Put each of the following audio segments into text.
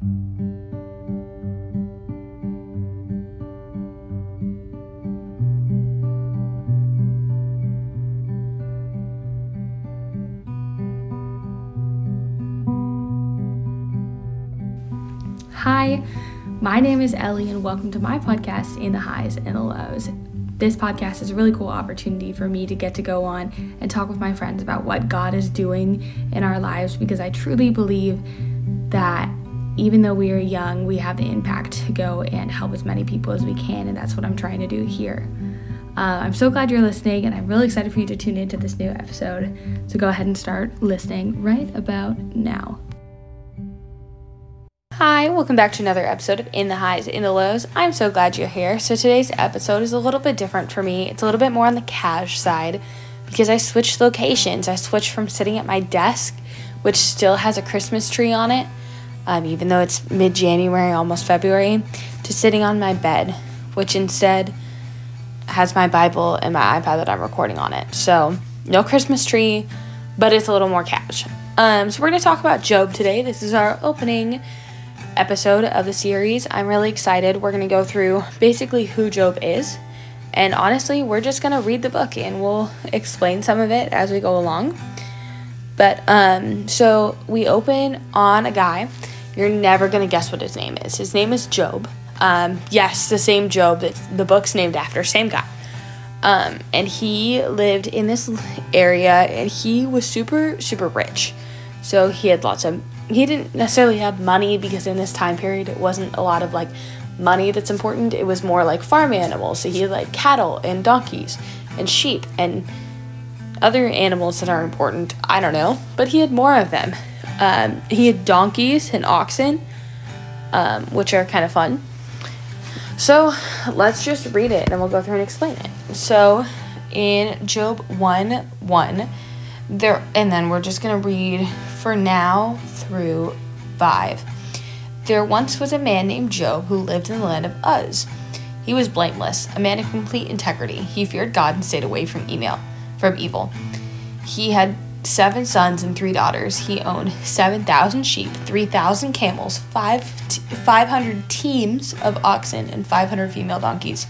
Hi, my name is Ellie, and welcome to my podcast, In the Highs and the Lows. This podcast is a really cool opportunity for me to get to go on and talk with my friends about what God is doing in our lives because I truly believe that even though we are young, we have the impact to go and help as many people as we can, and that's what I'm trying to do here. Uh, I'm so glad you're listening, and I'm really excited for you to tune into this new episode. So go ahead and start listening right about now. Hi, welcome back to another episode of In the Highs, In the Lows. I'm so glad you're here. So, today's episode is a little bit different for me. It's a little bit more on the cash side because I switched locations. I switched from sitting at my desk, which still has a Christmas tree on it, um, even though it's mid January, almost February, to sitting on my bed, which instead has my Bible and my iPad that I'm recording on it. So, no Christmas tree, but it's a little more cash. Um, so, we're going to talk about Job today. This is our opening episode of the series. I'm really excited. We're going to go through basically who Job is. And honestly, we're just going to read the book and we'll explain some of it as we go along. But um so we open on a guy. You're never going to guess what his name is. His name is Job. Um yes, the same Job that the book's named after, same guy. Um and he lived in this area and he was super super rich. So he had lots of he didn't necessarily have money because in this time period it wasn't a lot of like money that's important. It was more like farm animals. So he had like cattle and donkeys and sheep and other animals that are important. I don't know, but he had more of them. Um, he had donkeys and oxen, um, which are kind of fun. So let's just read it and we'll go through and explain it. So in Job 1 1, there, and then we're just going to read for now through 5. There once was a man named Job who lived in the land of Uz. He was blameless, a man of complete integrity. He feared God and stayed away from email, from evil. He had seven sons and three daughters. He owned 7,000 sheep, 3,000 camels, five t- 500 teams of oxen, and 500 female donkeys.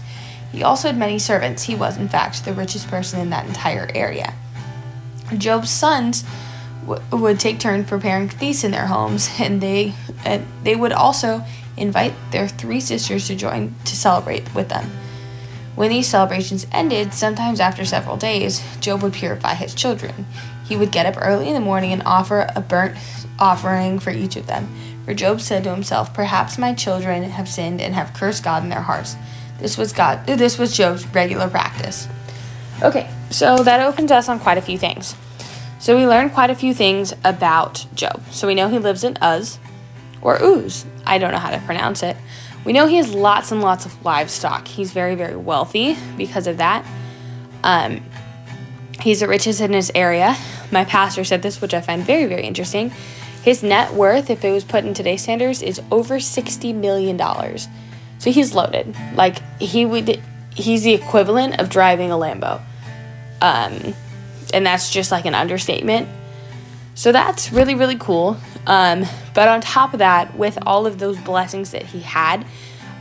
He also had many servants. He was, in fact, the richest person in that entire area. Job's sons would take turn preparing feasts in their homes, and they uh, they would also invite their three sisters to join to celebrate with them. When these celebrations ended, sometimes after several days, Job would purify his children. He would get up early in the morning and offer a burnt offering for each of them. For Job said to himself, "Perhaps my children have sinned and have cursed God in their hearts." This was God. This was Job's regular practice. Okay, so that opens us on quite a few things. So we learned quite a few things about Job. So we know he lives in Uz or Uz. I don't know how to pronounce it. We know he has lots and lots of livestock. He's very, very wealthy because of that. Um, he's the richest in his area. My pastor said this, which I find very, very interesting. His net worth, if it was put in today's standards, is over $60 million. So he's loaded. Like, he would, he's the equivalent of driving a Lambo. Um, and that's just like an understatement. So that's really, really cool. Um, but on top of that, with all of those blessings that he had,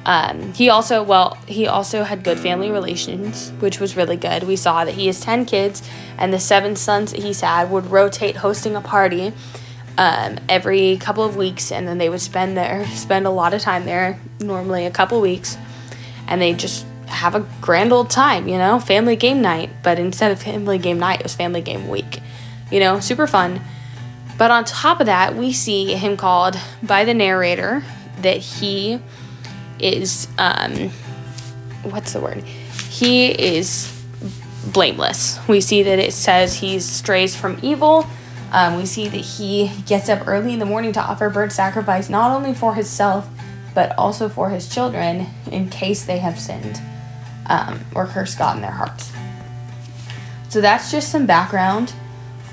um, he also, well, he also had good family relations, which was really good. We saw that he has 10 kids, and the seven sons that he's had would rotate hosting a party um, every couple of weeks, and then they would spend there, spend a lot of time there, normally a couple weeks, and they just have a grand old time, you know, family game night. But instead of family game night, it was family game week, you know, super fun. But on top of that, we see him called by the narrator that he is, um, what's the word? He is blameless. We see that it says he strays from evil. Um, we see that he gets up early in the morning to offer bird sacrifice, not only for himself, but also for his children in case they have sinned um, or cursed God in their hearts. So that's just some background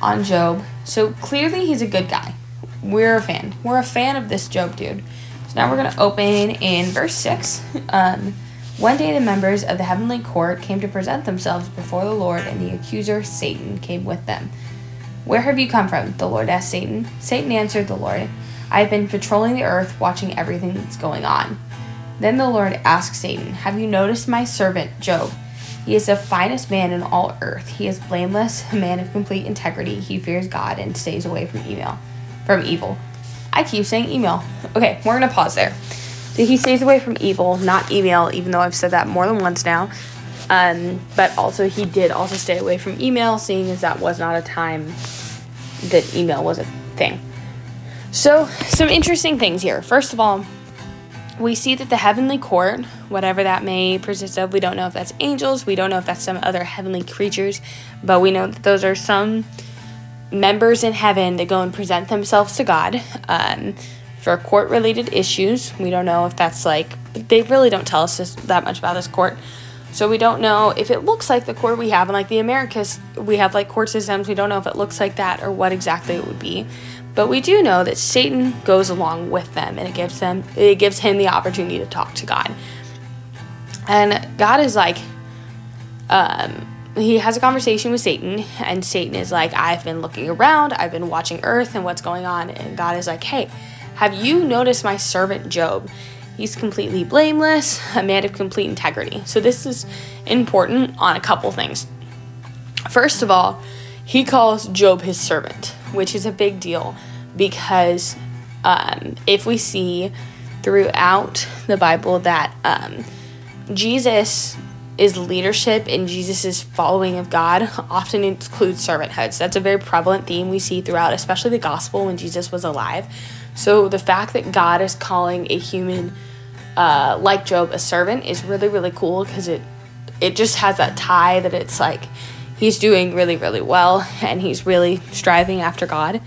on Job. So clearly he's a good guy. We're a fan. We're a fan of this Job dude. So now we're going to open in verse 6. Um, one day the members of the heavenly court came to present themselves before the Lord, and the accuser, Satan, came with them. Where have you come from? The Lord asked Satan. Satan answered the Lord, I've been patrolling the earth, watching everything that's going on. Then the Lord asked Satan, Have you noticed my servant Job? He is the finest man in all earth. He is blameless, a man of complete integrity. He fears God and stays away from email, From evil. I keep saying email. Okay, we're gonna pause there. He stays away from evil, not email, even though I've said that more than once now. Um, but also, he did also stay away from email, seeing as that was not a time that email was a thing. So, some interesting things here. First of all, we see that the heavenly court, whatever that may consist of, we don't know if that's angels, we don't know if that's some other heavenly creatures, but we know that those are some members in heaven that go and present themselves to God um, for court related issues. We don't know if that's like, they really don't tell us this, that much about this court. So we don't know if it looks like the court we have in like the Americas, we have like court systems. We don't know if it looks like that or what exactly it would be. But we do know that Satan goes along with them and it gives them it gives him the opportunity to talk to God. And God is like um he has a conversation with Satan and Satan is like I've been looking around, I've been watching earth and what's going on and God is like, "Hey, have you noticed my servant Job? He's completely blameless, a man of complete integrity. So, this is important on a couple things. First of all, he calls Job his servant, which is a big deal because um, if we see throughout the Bible that um, Jesus is leadership and Jesus' following of God often includes servanthood. So that's a very prevalent theme we see throughout, especially the gospel when Jesus was alive. So the fact that God is calling a human uh, like Job a servant is really really cool because it it just has that tie that it's like he's doing really really well and he's really striving after God.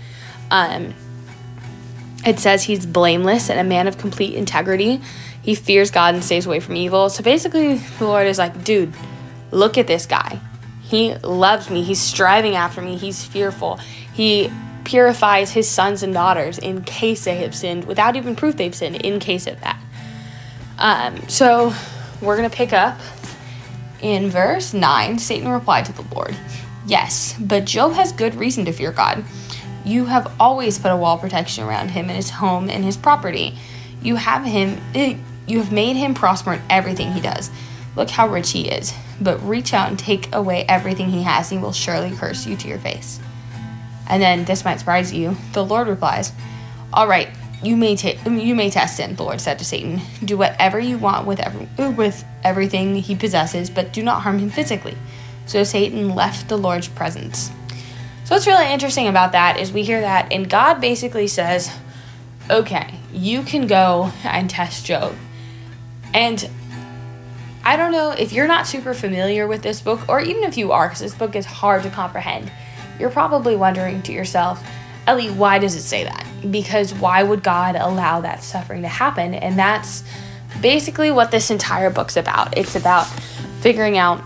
Um, it says he's blameless and a man of complete integrity. He fears God and stays away from evil. So basically, the Lord is like, dude, look at this guy. He loves me. He's striving after me. He's fearful. He purifies his sons and daughters in case they have sinned without even proof they've sinned, in case of that. Um, so we're going to pick up in verse 9. Satan replied to the Lord, Yes, but Job has good reason to fear God. You have always put a wall protection around him and his home and his property. You have him eh, you have made him prosper in everything he does. Look how rich he is. But reach out and take away everything he has, and he will surely curse you to your face. And then this might surprise you. The Lord replies, All right, you may ta- um, you may test him, the Lord said to Satan. Do whatever you want with every with everything he possesses, but do not harm him physically. So Satan left the Lord's presence. So what's really interesting about that is we hear that and God basically says, "Okay, you can go and test Job." And I don't know if you're not super familiar with this book or even if you are cuz this book is hard to comprehend you're probably wondering to yourself, Ellie, why does it say that? Because why would God allow that suffering to happen? And that's basically what this entire book's about. It's about figuring out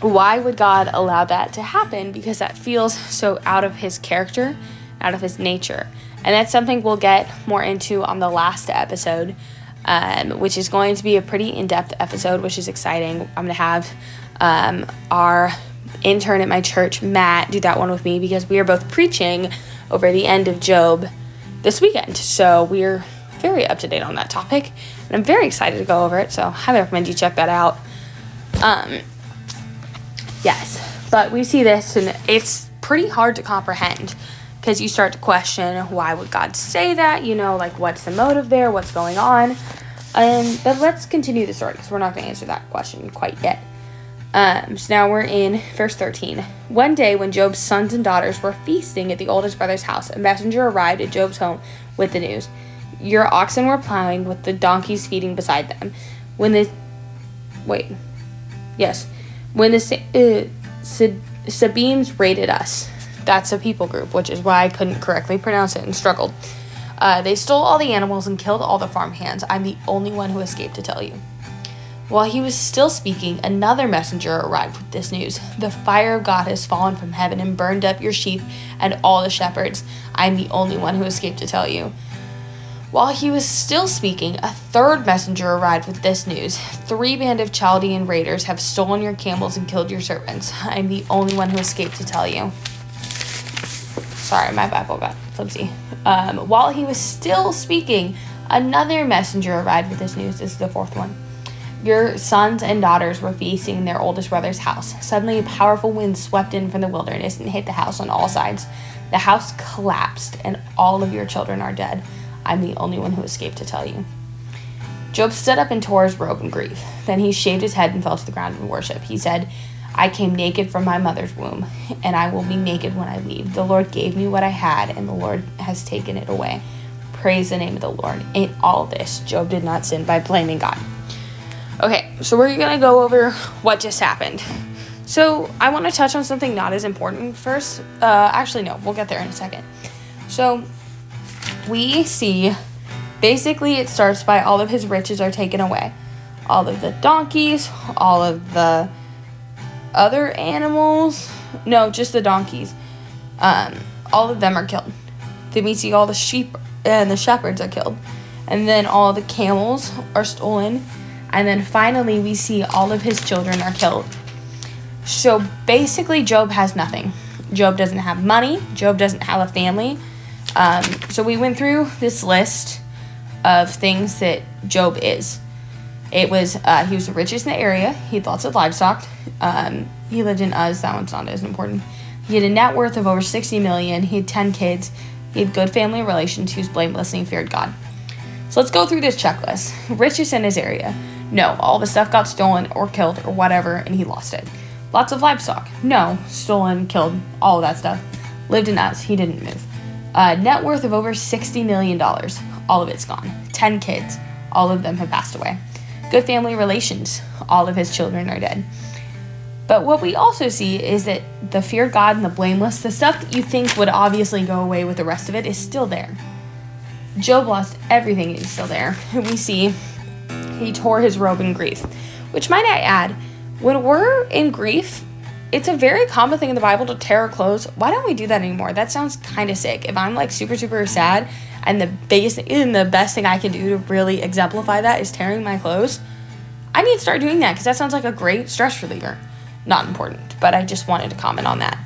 why would God allow that to happen because that feels so out of his character, out of his nature. And that's something we'll get more into on the last episode, um, which is going to be a pretty in depth episode, which is exciting. I'm going to have um, our intern at my church, Matt, do that one with me because we are both preaching over the end of Job this weekend. So we're very up to date on that topic, and I'm very excited to go over it. So highly recommend you check that out. Um, yes, but we see this, and it's pretty hard to comprehend because you start to question why would God say that? You know, like what's the motive there? What's going on? Um, but let's continue the story because we're not going to answer that question quite yet. Um, so now we're in verse 13. One day, when Job's sons and daughters were feasting at the oldest brother's house, a messenger arrived at Job's home with the news. Your oxen were plowing with the donkeys feeding beside them. When the. Wait. Yes. When the uh, Sabeans raided us. That's a people group, which is why I couldn't correctly pronounce it and struggled. Uh, they stole all the animals and killed all the farm hands. I'm the only one who escaped to tell you. While he was still speaking, another messenger arrived with this news The fire of God has fallen from heaven and burned up your sheep and all the shepherds. I am the only one who escaped to tell you. While he was still speaking, a third messenger arrived with this news Three band of Chaldean raiders have stolen your camels and killed your servants. I am the only one who escaped to tell you. Sorry, my Bible got flimsy. Um, while he was still speaking, another messenger arrived with this news. This is the fourth one. Your sons and daughters were feasting in their oldest brother's house. Suddenly, a powerful wind swept in from the wilderness and hit the house on all sides. The house collapsed, and all of your children are dead. I'm the only one who escaped to tell you. Job stood up and tore his robe in grief. Then he shaved his head and fell to the ground in worship. He said, I came naked from my mother's womb, and I will be naked when I leave. The Lord gave me what I had, and the Lord has taken it away. Praise the name of the Lord. In all this, Job did not sin by blaming God. Okay, so we're gonna go over what just happened. So I want to touch on something not as important first. Uh, actually, no, we'll get there in a second. So we see basically it starts by all of his riches are taken away, all of the donkeys, all of the other animals, no, just the donkeys, um, all of them are killed. Then we see all the sheep and the shepherds are killed. And then all the camels are stolen. And then finally, we see all of his children are killed. So basically, Job has nothing. Job doesn't have money. Job doesn't have a family. Um, so we went through this list of things that Job is. It was uh, he was the richest in the area. He had lots of livestock. Um, he lived in Uz. That one's not as important. He had a net worth of over 60 million. He had 10 kids. He had good family relations. He was blameless and he feared God. So let's go through this checklist. Richest in his area. No, all the stuff got stolen or killed or whatever, and he lost it. Lots of livestock. No, stolen, killed, all of that stuff. Lived in Uz. He didn't move. Uh, net worth of over $60 million. All of it's gone. 10 kids. All of them have passed away good family relations. All of his children are dead. But what we also see is that the fear of God and the blameless, the stuff that you think would obviously go away with the rest of it, is still there. Job lost everything, is still there. We see he tore his robe in grief, which might I add, when we're in grief, it's a very common thing in the Bible to tear our clothes. Why don't we do that anymore? That sounds kind of sick. If I'm like super, super sad and the biggest and the best thing I can do to really exemplify that is tearing my clothes. I need to start doing that because that sounds like a great stress reliever. Not important, but I just wanted to comment on that.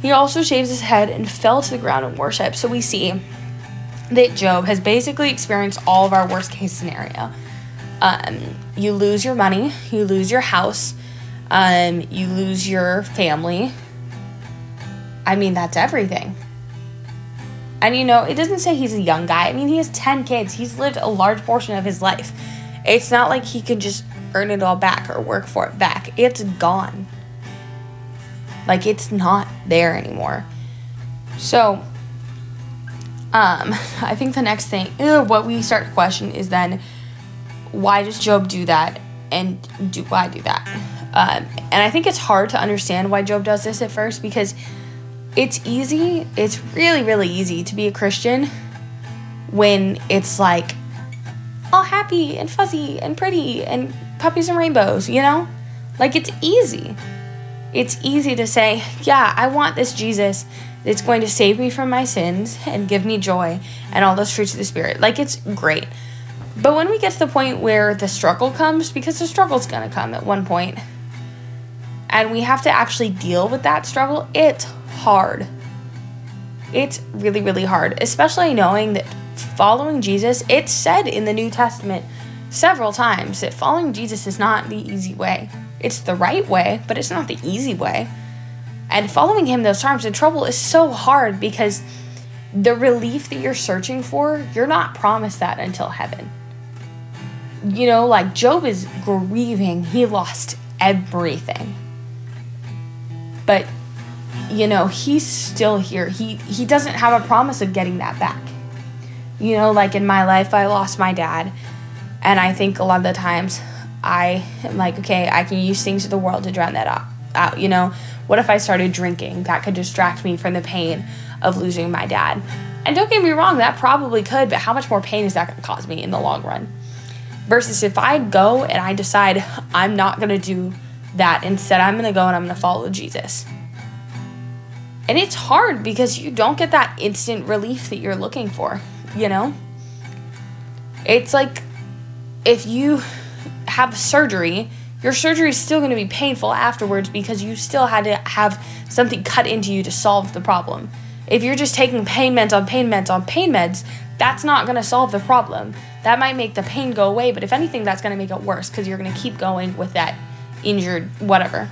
He also shaves his head and fell to the ground in worship. So we see that Job has basically experienced all of our worst case scenario. Um, you lose your money, you lose your house, um, you lose your family. I mean, that's everything. And you know, it doesn't say he's a young guy. I mean, he has 10 kids. He's lived a large portion of his life. It's not like he can just earn it all back or work for it back. It's gone. Like it's not there anymore. So, um, I think the next thing, what we start to question is then, why does Job do that, and do I do that? Um, and I think it's hard to understand why Job does this at first because it's easy, it's really, really easy to be a Christian when it's like all happy and fuzzy and pretty and puppies and rainbows, you know? Like it's easy. It's easy to say, yeah, I want this Jesus that's going to save me from my sins and give me joy and all those fruits of the Spirit. Like it's great. But when we get to the point where the struggle comes, because the struggle's gonna come at one point, and we have to actually deal with that struggle, it's hard. It's really, really hard, especially knowing that following Jesus, it's said in the New Testament several times that following Jesus is not the easy way. It's the right way, but it's not the easy way. And following him those times in trouble is so hard because the relief that you're searching for, you're not promised that until heaven. You know, like Job is grieving, he lost everything. But you know, he's still here. He he doesn't have a promise of getting that back. You know, like in my life I lost my dad. And I think a lot of the times I am like, okay, I can use things of the world to drown that out. out you know, what if I started drinking? That could distract me from the pain of losing my dad. And don't get me wrong, that probably could, but how much more pain is that going to cause me in the long run? Versus if I go and I decide I'm not going to do that, instead, I'm going to go and I'm going to follow Jesus. And it's hard because you don't get that instant relief that you're looking for, you know? It's like if you have surgery, your surgery is still going to be painful afterwards because you still had to have something cut into you to solve the problem. If you're just taking pain meds on pain meds on pain meds, that's not going to solve the problem. That might make the pain go away, but if anything, that's going to make it worse because you're going to keep going with that injured whatever.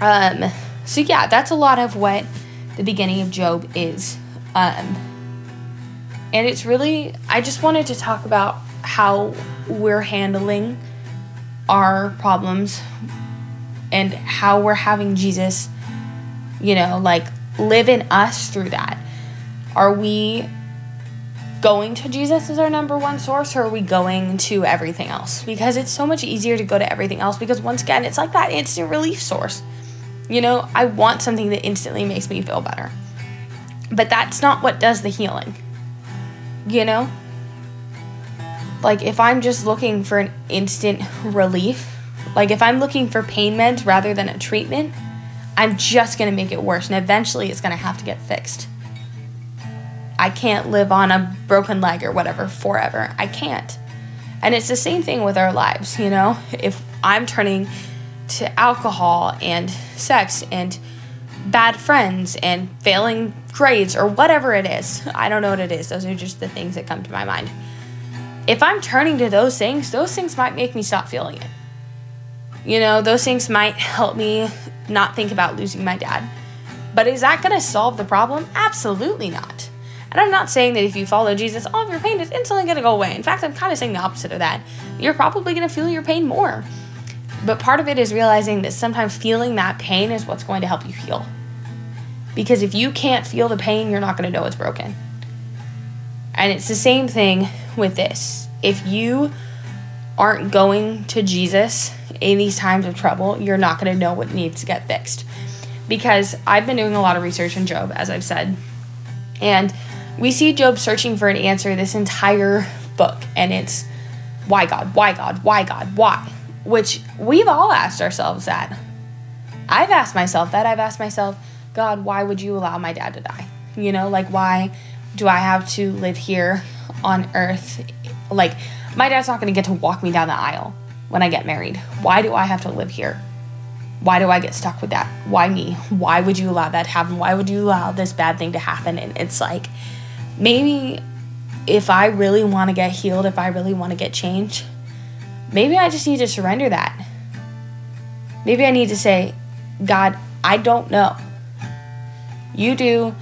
Um, so yeah, that's a lot of what the beginning of Job is. Um, and it's really, I just wanted to talk about how we're handling our problems and how we're having Jesus, you know, like live in us through that. Are we going to Jesus as our number one source or are we going to everything else? Because it's so much easier to go to everything else because once again, it's like that instant relief source. You know, I want something that instantly makes me feel better. But that's not what does the healing. You know? Like if I'm just looking for an instant relief, like if I'm looking for pain meds rather than a treatment, I'm just going to make it worse and eventually it's going to have to get fixed. I can't live on a broken leg or whatever forever. I can't. And it's the same thing with our lives, you know? If I'm turning to alcohol and sex and bad friends and failing grades or whatever it is, I don't know what it is. Those are just the things that come to my mind if I'm turning to those things, those things might make me stop feeling it. You know, those things might help me not think about losing my dad. But is that going to solve the problem? Absolutely not. And I'm not saying that if you follow Jesus, all of your pain is instantly going to go away. In fact, I'm kind of saying the opposite of that. You're probably going to feel your pain more. But part of it is realizing that sometimes feeling that pain is what's going to help you heal. Because if you can't feel the pain, you're not going to know it's broken. And it's the same thing with this. If you aren't going to Jesus in these times of trouble, you're not going to know what needs to get fixed. Because I've been doing a lot of research on Job, as I've said. And we see Job searching for an answer this entire book. And it's why God, why God, why God, why? Which we've all asked ourselves that. I've asked myself that. I've asked myself, God, why would you allow my dad to die? You know, like why do I have to live here on earth? Like, my dad's not going to get to walk me down the aisle when I get married. Why do I have to live here? Why do I get stuck with that? Why me? Why would you allow that to happen? Why would you allow this bad thing to happen? And it's like, maybe if I really want to get healed, if I really want to get changed, maybe I just need to surrender that. Maybe I need to say, God, I don't know. You do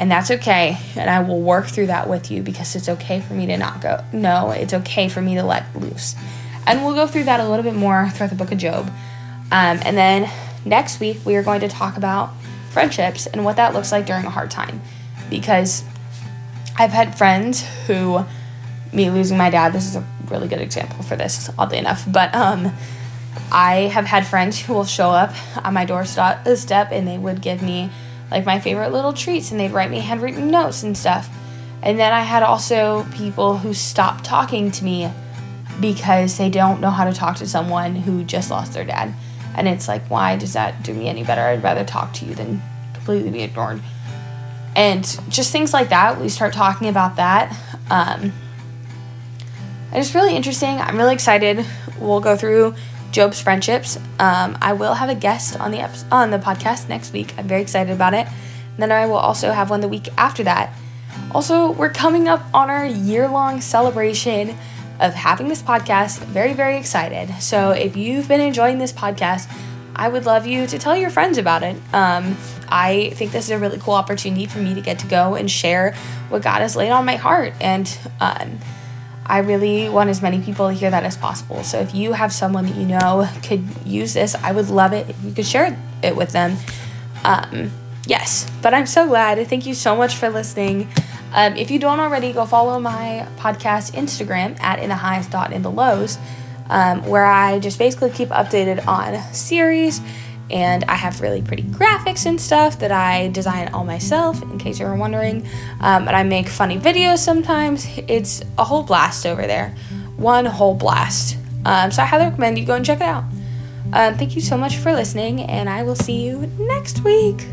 and that's okay. And I will work through that with you because it's okay for me to not go. No, it's okay for me to let loose. And we'll go through that a little bit more throughout the book of Job. Um, and then next week, we are going to talk about friendships and what that looks like during a hard time. Because I've had friends who, me losing my dad, this is a really good example for this, oddly enough. But um, I have had friends who will show up on my doorstep and they would give me like my favorite little treats and they'd write me handwritten notes and stuff. And then I had also people who stopped talking to me because they don't know how to talk to someone who just lost their dad. And it's like, why does that do me any better? I'd rather talk to you than completely be ignored. And just things like that, we start talking about that. Um, and it's really interesting. I'm really excited. We'll go through Job's friendships. Um, I will have a guest on the on the podcast next week. I'm very excited about it. And then I will also have one the week after that. Also, we're coming up on our year long celebration of having this podcast. Very, very excited. So, if you've been enjoying this podcast, I would love you to tell your friends about it. Um, I think this is a really cool opportunity for me to get to go and share what God has laid on my heart. And um, I really want as many people to hear that as possible. So if you have someone that you know could use this, I would love it if you could share it with them. Um, yes, but I'm so glad. Thank you so much for listening. Um, if you don't already, go follow my podcast Instagram at in the highs dot in the lows, um, where I just basically keep updated on series and I have really pretty graphics and stuff that I design all myself, in case you were wondering. Um, and I make funny videos sometimes. It's a whole blast over there. One whole blast. Um, so I highly recommend you go and check it out. Um, thank you so much for listening, and I will see you next week.